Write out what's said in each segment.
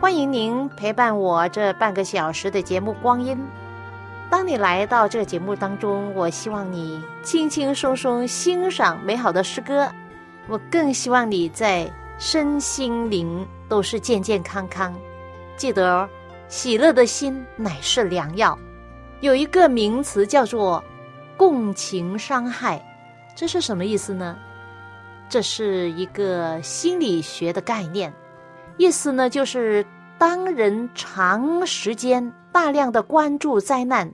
欢迎您陪伴我这半个小时的节目光阴。当你来到这个节目当中，我希望你轻轻松松欣赏美好的诗歌。我更希望你在身心灵都是健健康康。记得，喜乐的心乃是良药。有一个名词叫做共情伤害，这是什么意思呢？这是一个心理学的概念。意思呢，就是当人长时间、大量的关注灾难，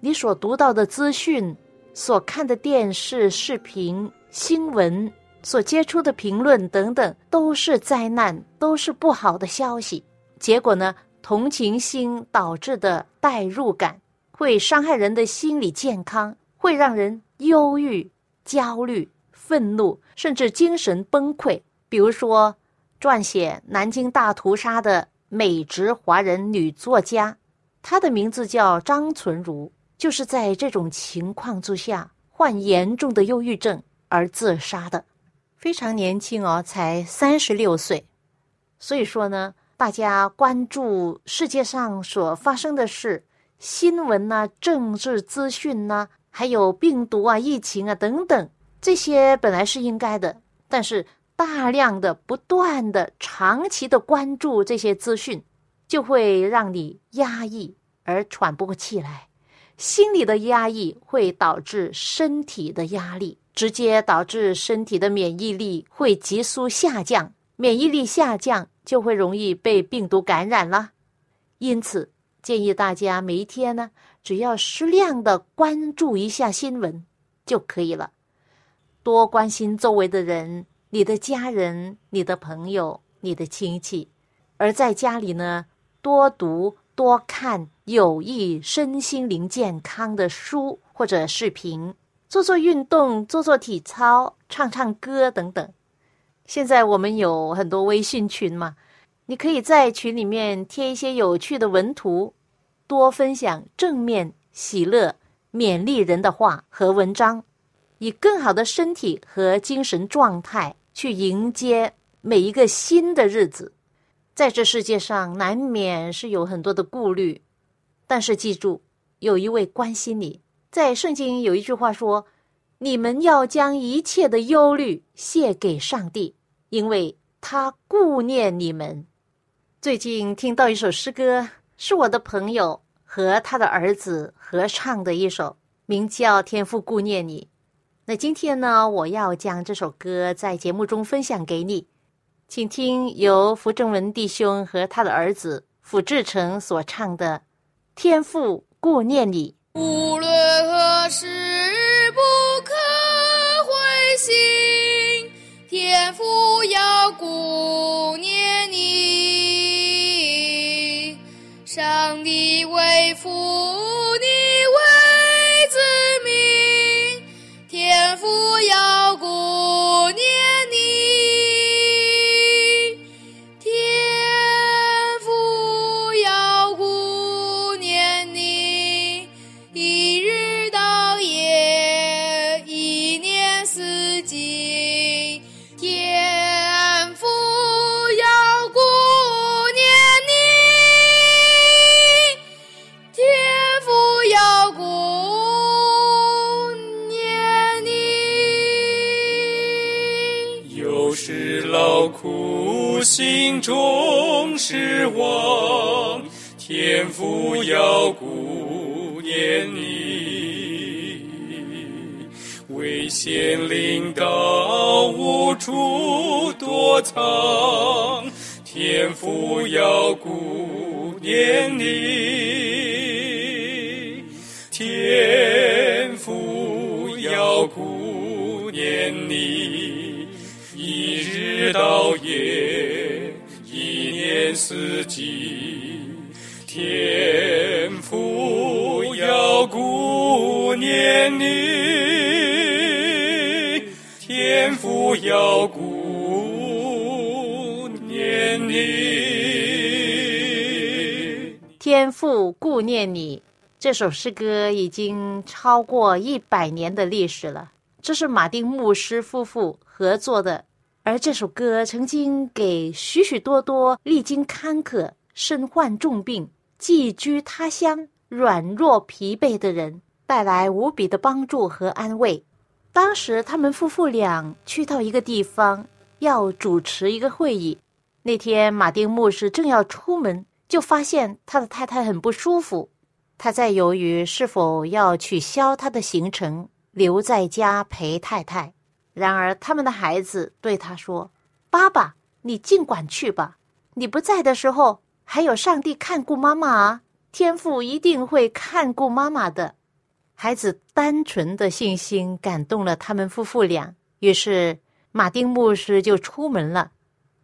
你所读到的资讯、所看的电视、视频、新闻、所接触的评论等等，都是灾难，都是不好的消息。结果呢，同情心导致的代入感，会伤害人的心理健康，会让人忧郁、焦虑、愤怒，甚至精神崩溃。比如说。撰写南京大屠杀的美籍华人女作家，她的名字叫张纯如，就是在这种情况之下患严重的忧郁症而自杀的，非常年轻哦，才三十六岁。所以说呢，大家关注世界上所发生的事、新闻呐、政治资讯呐，还有病毒啊、疫情啊等等，这些本来是应该的，但是。大量的、不断的、长期的关注这些资讯，就会让你压抑而喘不过气来。心理的压抑会导致身体的压力，直接导致身体的免疫力会急速下降。免疫力下降，就会容易被病毒感染了。因此，建议大家每一天呢，只要适量的关注一下新闻就可以了，多关心周围的人。你的家人、你的朋友、你的亲戚，而在家里呢，多读多看有益身心灵健康的书或者视频，做做运动、做做体操、唱唱歌等等。现在我们有很多微信群嘛，你可以在群里面贴一些有趣的文图，多分享正面、喜乐、勉励人的话和文章，以更好的身体和精神状态。去迎接每一个新的日子，在这世界上难免是有很多的顾虑，但是记住，有一位关心你。在圣经有一句话说：“你们要将一切的忧虑卸给上帝，因为他顾念你们。”最近听到一首诗歌，是我的朋友和他的儿子合唱的一首，名叫《天父顾念你》。那今天呢，我要将这首歌在节目中分享给你，请听由福正文弟兄和他的儿子福志成所唱的《天父顾念你》。无论何时不可灰心，天父要顾念念你，天父要顾念你，一日到夜，一年四季，天父要顾念你，天父要父顾念你。这首诗歌已经超过一百年的历史了，这是马丁牧师夫妇合作的，而这首歌曾经给许许多多历经坎坷、身患重病、寄居他乡、软弱疲惫的人带来无比的帮助和安慰。当时他们夫妇俩去到一个地方，要主持一个会议。那天，马丁牧师正要出门，就发现他的太太很不舒服。他在犹豫是否要取消他的行程，留在家陪太太。然而，他们的孩子对他说：“爸爸，你尽管去吧。你不在的时候，还有上帝看顾妈妈啊！天父一定会看顾妈妈的。”孩子单纯的信心感动了他们夫妇俩，于是马丁牧师就出门了。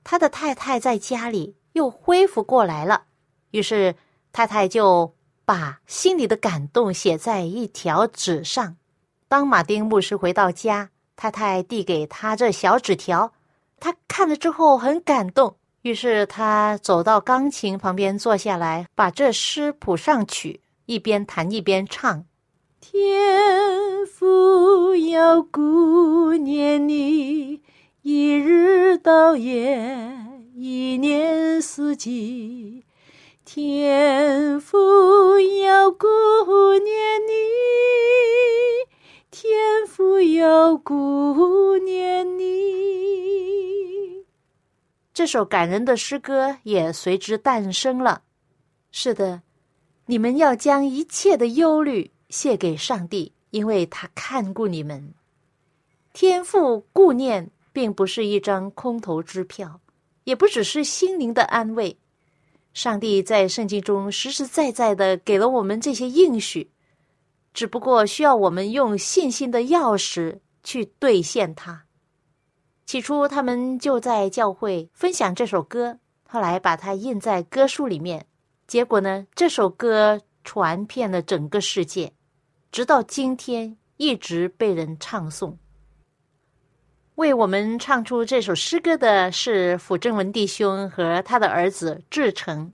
他的太太在家里又恢复过来了，于是太太就。把心里的感动写在一条纸上。当马丁牧师回到家，太太递给他这小纸条，他看了之后很感动，于是他走到钢琴旁边坐下来，把这诗谱上曲，一边弹一边唱：“天父要顾念你，一日到夜，一年四季。”天父要顾念你，天父要顾念你。这首感人的诗歌也随之诞生了。是的，你们要将一切的忧虑卸给上帝，因为他看顾你们。天父顾念，并不是一张空头支票，也不只是心灵的安慰。上帝在圣经中实实在在的给了我们这些应许，只不过需要我们用信心的钥匙去兑现它。起初，他们就在教会分享这首歌，后来把它印在歌书里面。结果呢，这首歌传遍了整个世界，直到今天一直被人唱诵。为我们唱出这首诗歌的是辅正文弟兄和他的儿子志成，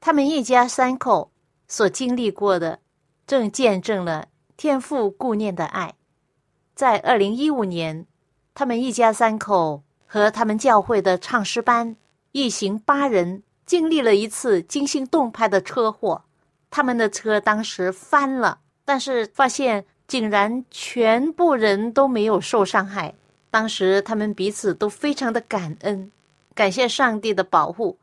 他们一家三口所经历过的，正见证了天父顾念的爱。在二零一五年，他们一家三口和他们教会的唱诗班一行八人经历了一次惊心动魄的车祸，他们的车当时翻了，但是发现竟然全部人都没有受伤害。当时他们彼此都非常的感恩，感谢上帝的保护。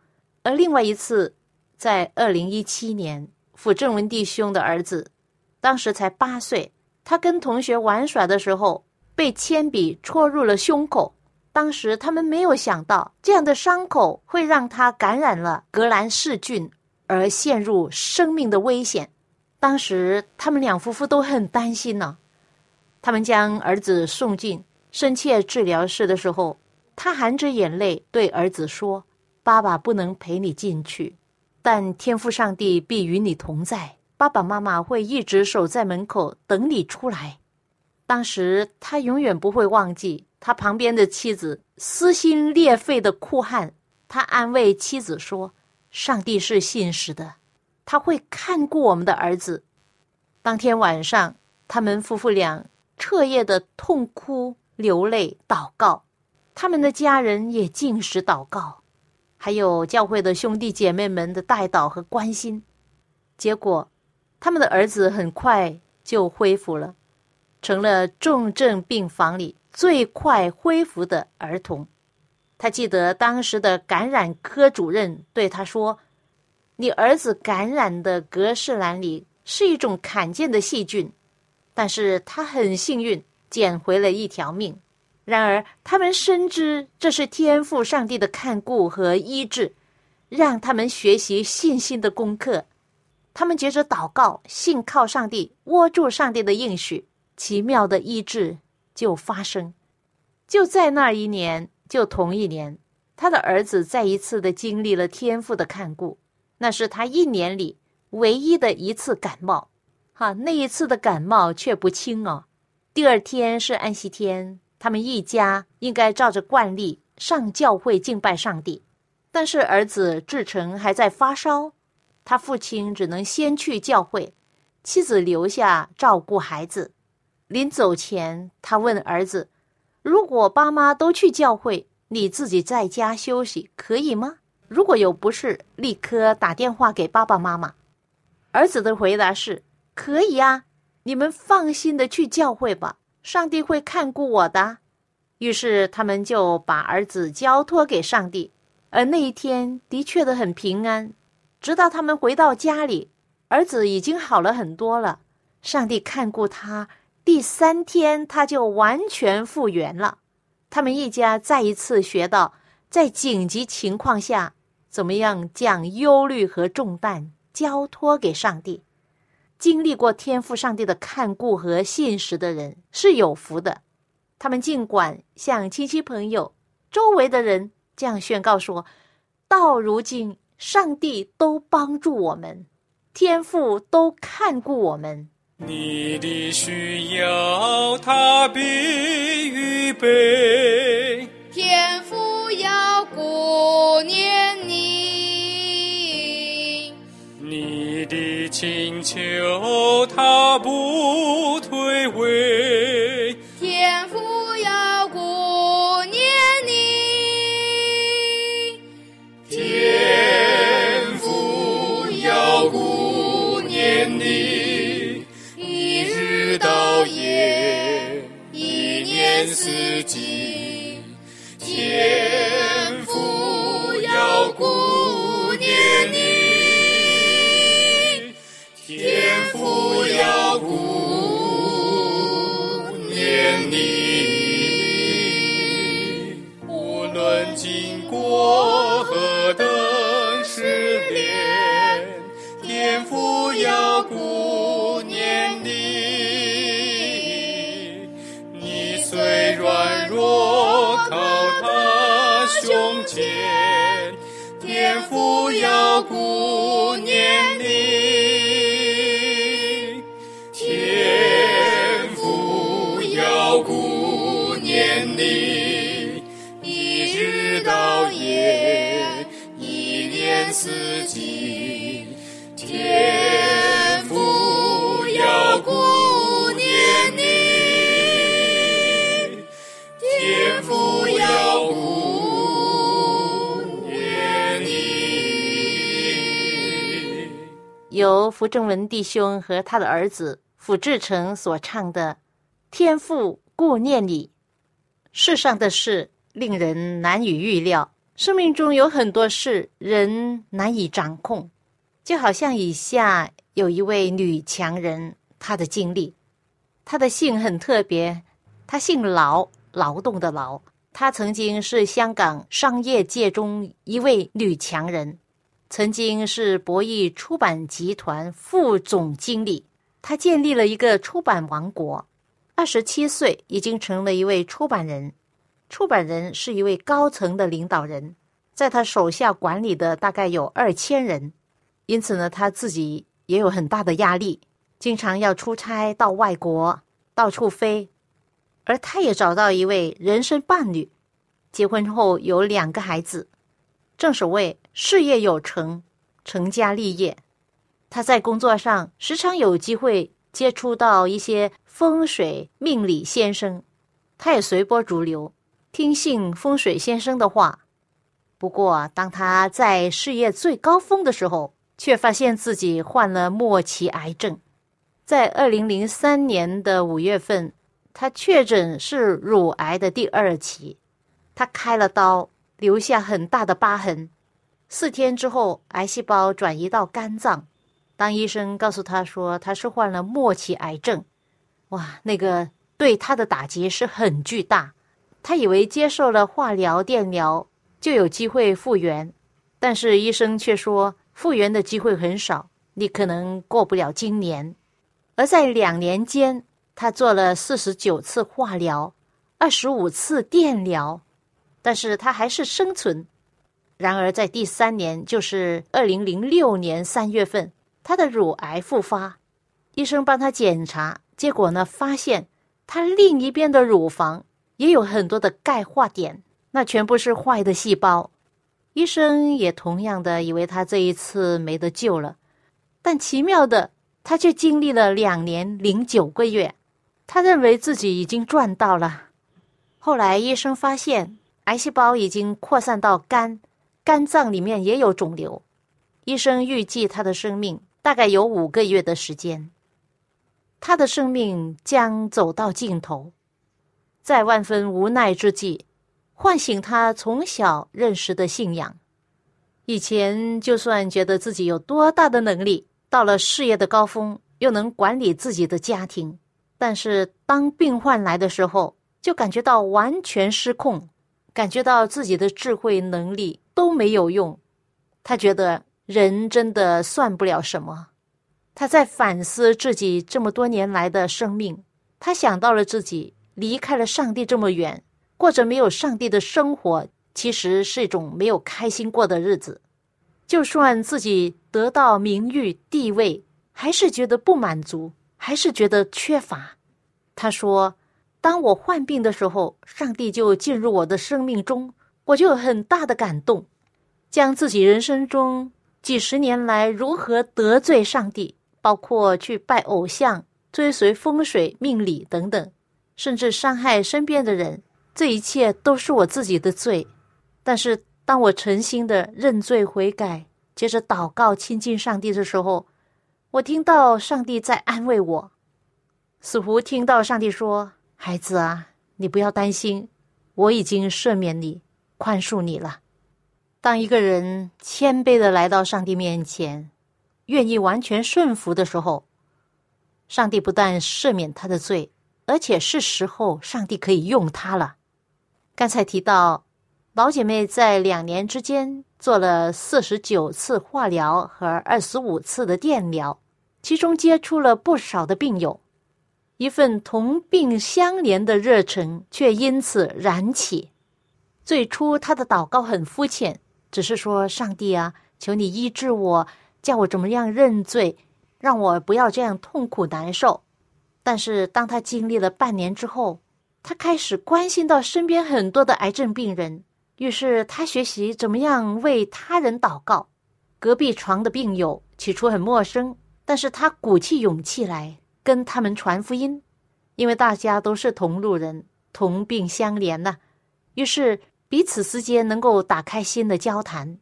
而另外一次，在二零一七年，傅正文弟兄的儿子，当时才八岁，他跟同学玩耍的时候被铅笔戳入了胸口。当时他们没有想到，这样的伤口会让他感染了格兰氏菌，而陷入生命的危险。当时他们两夫妇都很担心呢，他们将儿子送进。深切治疗室的时候，他含着眼泪对儿子说：“爸爸不能陪你进去，但天父上帝必与你同在。爸爸妈妈会一直守在门口等你出来。”当时他永远不会忘记他旁边的妻子撕心裂肺的哭喊。他安慰妻子说：“上帝是信实的，他会看顾我们的儿子。”当天晚上，他们夫妇俩彻夜的痛哭。流泪祷告，他们的家人也尽实祷告，还有教会的兄弟姐妹们的带祷和关心。结果，他们的儿子很快就恢复了，成了重症病房里最快恢复的儿童。他记得当时的感染科主任对他说：“你儿子感染的格式栏里是一种罕见的细菌，但是他很幸运捡回了一条命。然而，他们深知这是天赋上帝的看顾和医治，让他们学习信心的功课。他们接着祷告，信靠上帝，握住上帝的应许，奇妙的医治就发生。就在那一年，就同一年，他的儿子再一次的经历了天赋的看顾。那是他一年里唯一的一次感冒，哈，那一次的感冒却不轻哦。第二天是安息天，他们一家应该照着惯例上教会敬拜上帝，但是儿子志成还在发烧。他父亲只能先去教会，妻子留下照顾孩子。临走前，他问儿子：“如果爸妈都去教会，你自己在家休息可以吗？如果有不适，立刻打电话给爸爸妈妈。”儿子的回答是：“可以啊，你们放心的去教会吧，上帝会看顾我的。”于是他们就把儿子交托给上帝，而那一天的确的很平安。直到他们回到家里，儿子已经好了很多了。上帝看顾他，第三天他就完全复原了。他们一家再一次学到，在紧急情况下，怎么样将忧虑和重担交托给上帝。经历过天赋上帝的看顾和信实的人是有福的。他们尽管向亲戚朋友、周围的人这样宣告说：“到如今。”上帝都帮助我们，天父都看顾我们。你的需要他必预备，天父要顾念求他不退位，天父要顾念你，天父要顾念你，一日到夜，一年四季，天父要顾。由福正文弟兄和他的儿子福志成所唱的《天父顾念你》，世上的事令人难以预料，生命中有很多事人难以掌控，就好像以下有一位女强人，她的经历，她的姓很特别，她姓劳，劳动的劳，她曾经是香港商业界中一位女强人。曾经是博弈出版集团副总经理，他建立了一个出版王国。二十七岁已经成了一位出版人，出版人是一位高层的领导人，在他手下管理的大概有二千人，因此呢，他自己也有很大的压力，经常要出差到外国，到处飞。而他也找到一位人生伴侣，结婚后有两个孩子。正所谓事业有成，成家立业。他在工作上时常有机会接触到一些风水命理先生，他也随波逐流，听信风水先生的话。不过，当他在事业最高峰的时候，却发现自己患了末期癌症。在二零零三年的五月份，他确诊是乳癌的第二期，他开了刀。留下很大的疤痕，四天之后，癌细胞转移到肝脏，当医生告诉他说他是患了末期癌症，哇，那个对他的打击是很巨大。他以为接受了化疗、电疗就有机会复原，但是医生却说复原的机会很少，你可能过不了今年。而在两年间，他做了四十九次化疗，二十五次电疗，但是他还是生存。然而在第三年，就是二零零六年三月份，他的乳癌复发，医生帮他检查，结果呢，发现他另一边的乳房。也有很多的钙化点，那全部是坏的细胞。医生也同样的以为他这一次没得救了，但奇妙的，他却经历了两年零九个月，他认为自己已经赚到了。后来医生发现癌细胞已经扩散到肝，肝脏里面也有肿瘤。医生预计他的生命大概有五个月的时间，他的生命将走到尽头。在万分无奈之际，唤醒他从小认识的信仰。以前就算觉得自己有多大的能力，到了事业的高峰，又能管理自己的家庭，但是当病患来的时候，就感觉到完全失控，感觉到自己的智慧能力都没有用。他觉得人真的算不了什么。他在反思自己这么多年来的生命，他想到了自己。离开了上帝这么远，过着没有上帝的生活，其实是一种没有开心过的日子。就算自己得到名誉地位，还是觉得不满足，还是觉得缺乏。他说：“当我患病的时候，上帝就进入我的生命中，我就有很大的感动，将自己人生中几十年来如何得罪上帝，包括去拜偶像、追随风水命理等等。”甚至伤害身边的人，这一切都是我自己的罪。但是，当我诚心的认罪悔改，接着祷告亲近上帝的时候，我听到上帝在安慰我，似乎听到上帝说：“孩子啊，你不要担心，我已经赦免你，宽恕你了。”当一个人谦卑的来到上帝面前，愿意完全顺服的时候，上帝不但赦免他的罪。而且是时候，上帝可以用他了。刚才提到，老姐妹在两年之间做了四十九次化疗和二十五次的电疗，其中接触了不少的病友，一份同病相怜的热忱却因此燃起。最初他的祷告很肤浅，只是说：“上帝啊，求你医治我，叫我怎么样认罪，让我不要这样痛苦难受。”但是，当他经历了半年之后，他开始关心到身边很多的癌症病人，于是他学习怎么样为他人祷告。隔壁床的病友起初很陌生，但是他鼓起勇气来跟他们传福音，因为大家都是同路人，同病相怜呐。于是彼此之间能够打开心的交谈。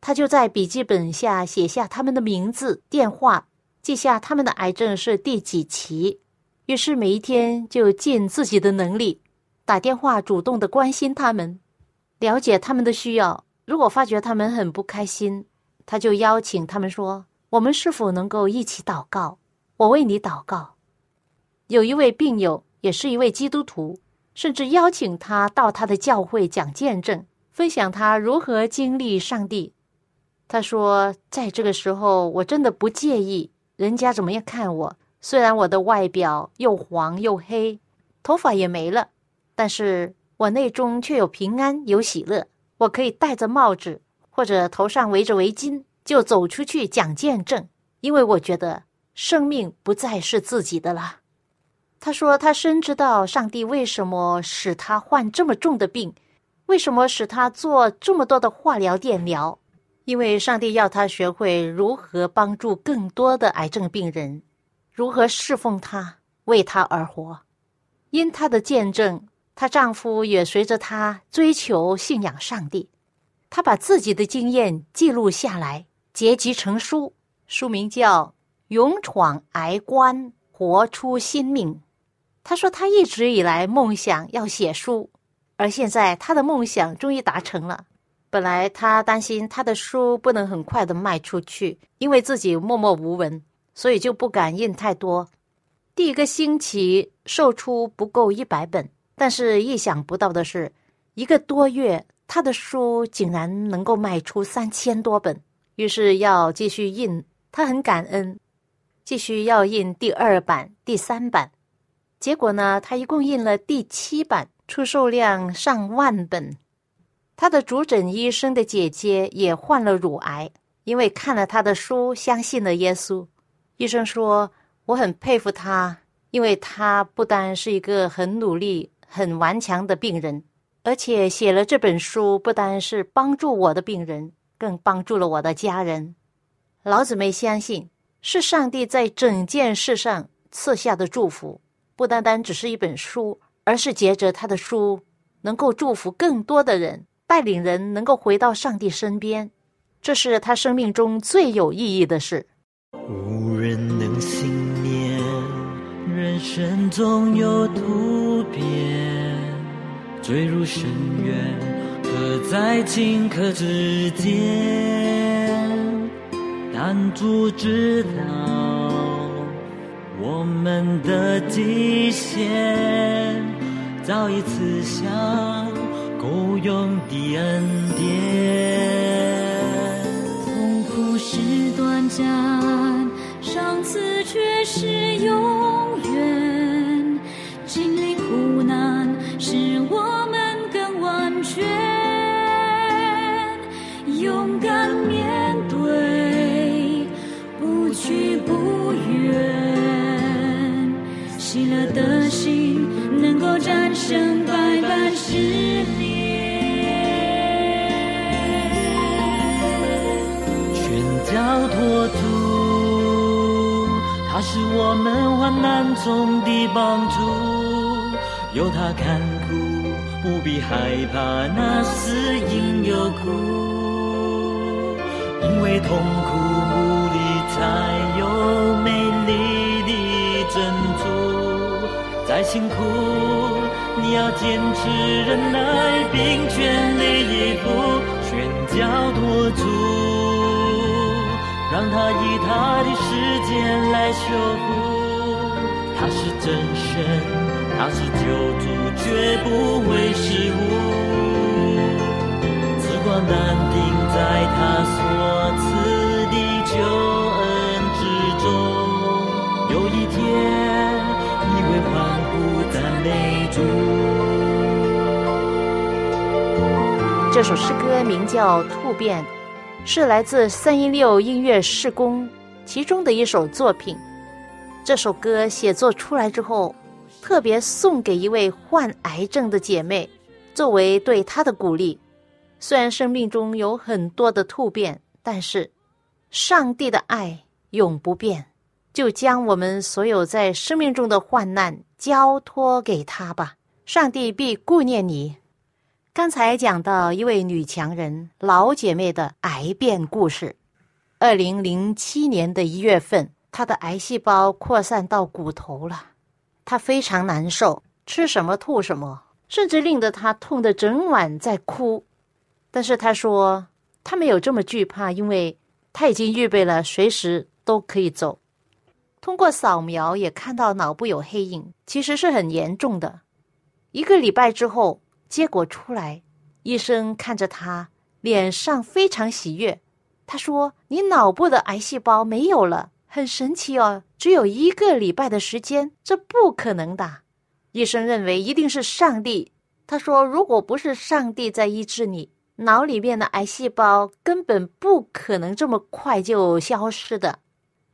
他就在笔记本下写下他们的名字、电话，记下他们的癌症是第几期。于是每一天就尽自己的能力打电话，主动的关心他们，了解他们的需要。如果发觉他们很不开心，他就邀请他们说：“我们是否能够一起祷告？我为你祷告。”有一位病友也是一位基督徒，甚至邀请他到他的教会讲见证，分享他如何经历上帝。他说：“在这个时候，我真的不介意人家怎么样看我。”虽然我的外表又黄又黑，头发也没了，但是我内中却有平安有喜乐。我可以戴着帽子，或者头上围着围巾，就走出去讲见证，因为我觉得生命不再是自己的了。他说，他深知道上帝为什么使他患这么重的病，为什么使他做这么多的化疗、电疗，因为上帝要他学会如何帮助更多的癌症病人。如何侍奉他，为他而活？因她的见证，她丈夫也随着她追求信仰上帝。她把自己的经验记录下来，结集成书，书名叫《勇闯癌关，活出新命》。他说，他一直以来梦想要写书，而现在他的梦想终于达成了。本来他担心他的书不能很快的卖出去，因为自己默默无闻，所以就不敢印太多。第一个星期售出不够一百本，但是意想不到的是，一个多月他的书竟然能够卖出三千多本。于是要继续印，他很感恩，继续要印第二版、第三版。结果呢，他一共印了第七版，出售量上万本。他的主诊医生的姐姐也患了乳癌，因为看了他的书，相信了耶稣。医生说：“我很佩服他，因为他不单是一个很努力、很顽强的病人，而且写了这本书，不单是帮助我的病人，更帮助了我的家人。”老姊妹相信，是上帝在整件事上赐下的祝福，不单单只是一本书，而是结着他的书，能够祝福更多的人。带领人能够回到上帝身边，这是他生命中最有意义的事。无人能幸免，人生总有突变，坠入深渊，可在顷刻之间。但主知道我们的极限，早已刺向。够用的恩典，痛苦是短暂，上次却是永痛苦里才有美丽的珍珠。再辛苦，你要坚持忍耐，并全力以赴，全交托主。让他以他的时间来修复，他是真神，他是救主，绝不会失误。难定在他所赐的救恩之中，有一天你会欢呼赞美主。这首诗歌名叫《突变》。是来自三一六音乐试工其中的一首作品。这首歌写作出来之后，特别送给一位患癌症的姐妹，作为对她的鼓励。虽然生命中有很多的突变，但是上帝的爱永不变。就将我们所有在生命中的患难交托给他吧，上帝必顾念你。刚才讲到一位女强人老姐妹的癌变故事。二零零七年的一月份，她的癌细胞扩散到骨头了，她非常难受，吃什么吐什么，甚至令得她痛得整晚在哭。但是他说他没有这么惧怕，因为他已经预备了随时都可以走。通过扫描也看到脑部有黑影，其实是很严重的。一个礼拜之后。结果出来，医生看着他，脸上非常喜悦。他说：“你脑部的癌细胞没有了，很神奇哦！只有一个礼拜的时间，这不可能的。”医生认为一定是上帝。他说：“如果不是上帝在医治你，脑里面的癌细胞根本不可能这么快就消失的。”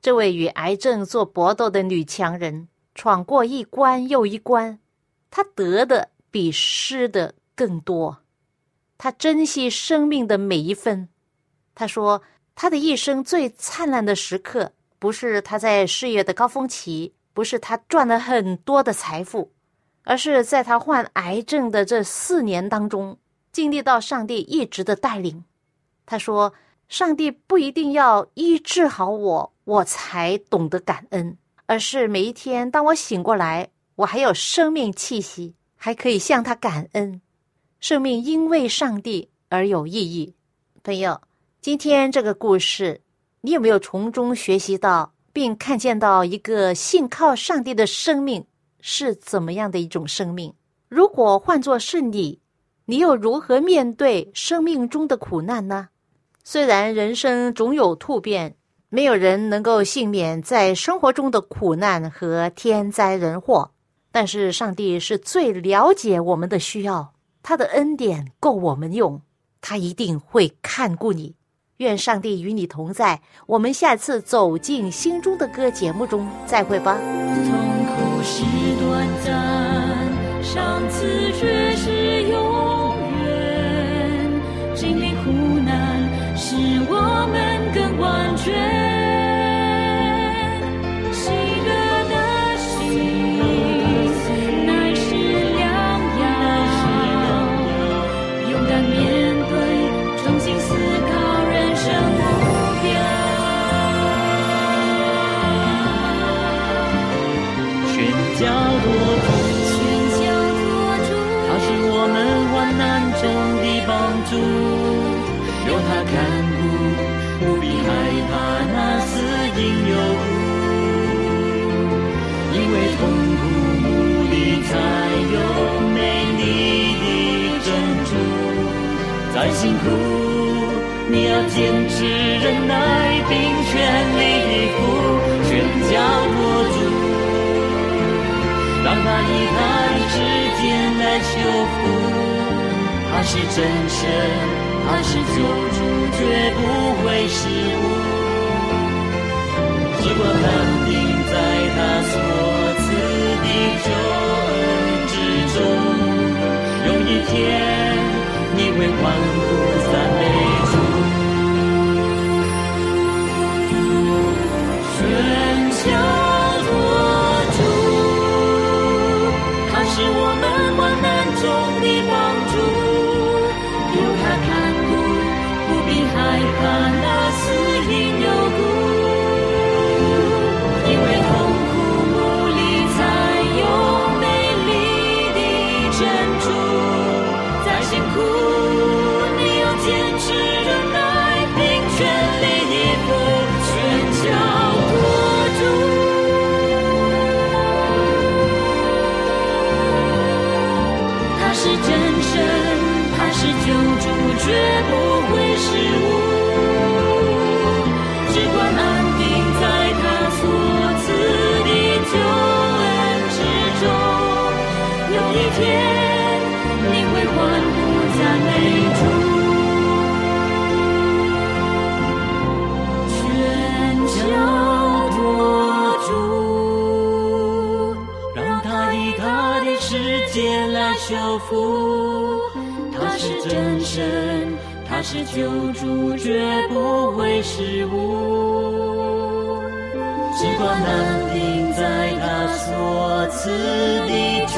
这位与癌症做搏斗的女强人，闯过一关又一关，她得的。比失的更多，他珍惜生命的每一分。他说，他的一生最灿烂的时刻，不是他在事业的高峰期，不是他赚了很多的财富，而是在他患癌症的这四年当中，经历到上帝一直的带领。他说，上帝不一定要医治好我，我才懂得感恩，而是每一天，当我醒过来，我还有生命气息。还可以向他感恩，生命因为上帝而有意义。朋友，今天这个故事，你有没有从中学习到，并看见到一个信靠上帝的生命是怎么样的一种生命？如果换作是你，你又如何面对生命中的苦难呢？虽然人生总有突变，没有人能够幸免在生活中的苦难和天灾人祸，但是上帝是最了解我们的需要，他的恩典够我们用，他一定会看顾你。愿上帝与你同在。我们下次走进心中的歌节目中再会吧。痛苦是短暂，上次却辛苦你要坚持忍耐，并全力以赴，全家托住。让他以他的指尖来修复。他是真神，他是救主，绝不会失误。只管安定在他所赐的救恩之中，有一天你会欢呼是救主，绝不会失误。只管难定在他所赐的救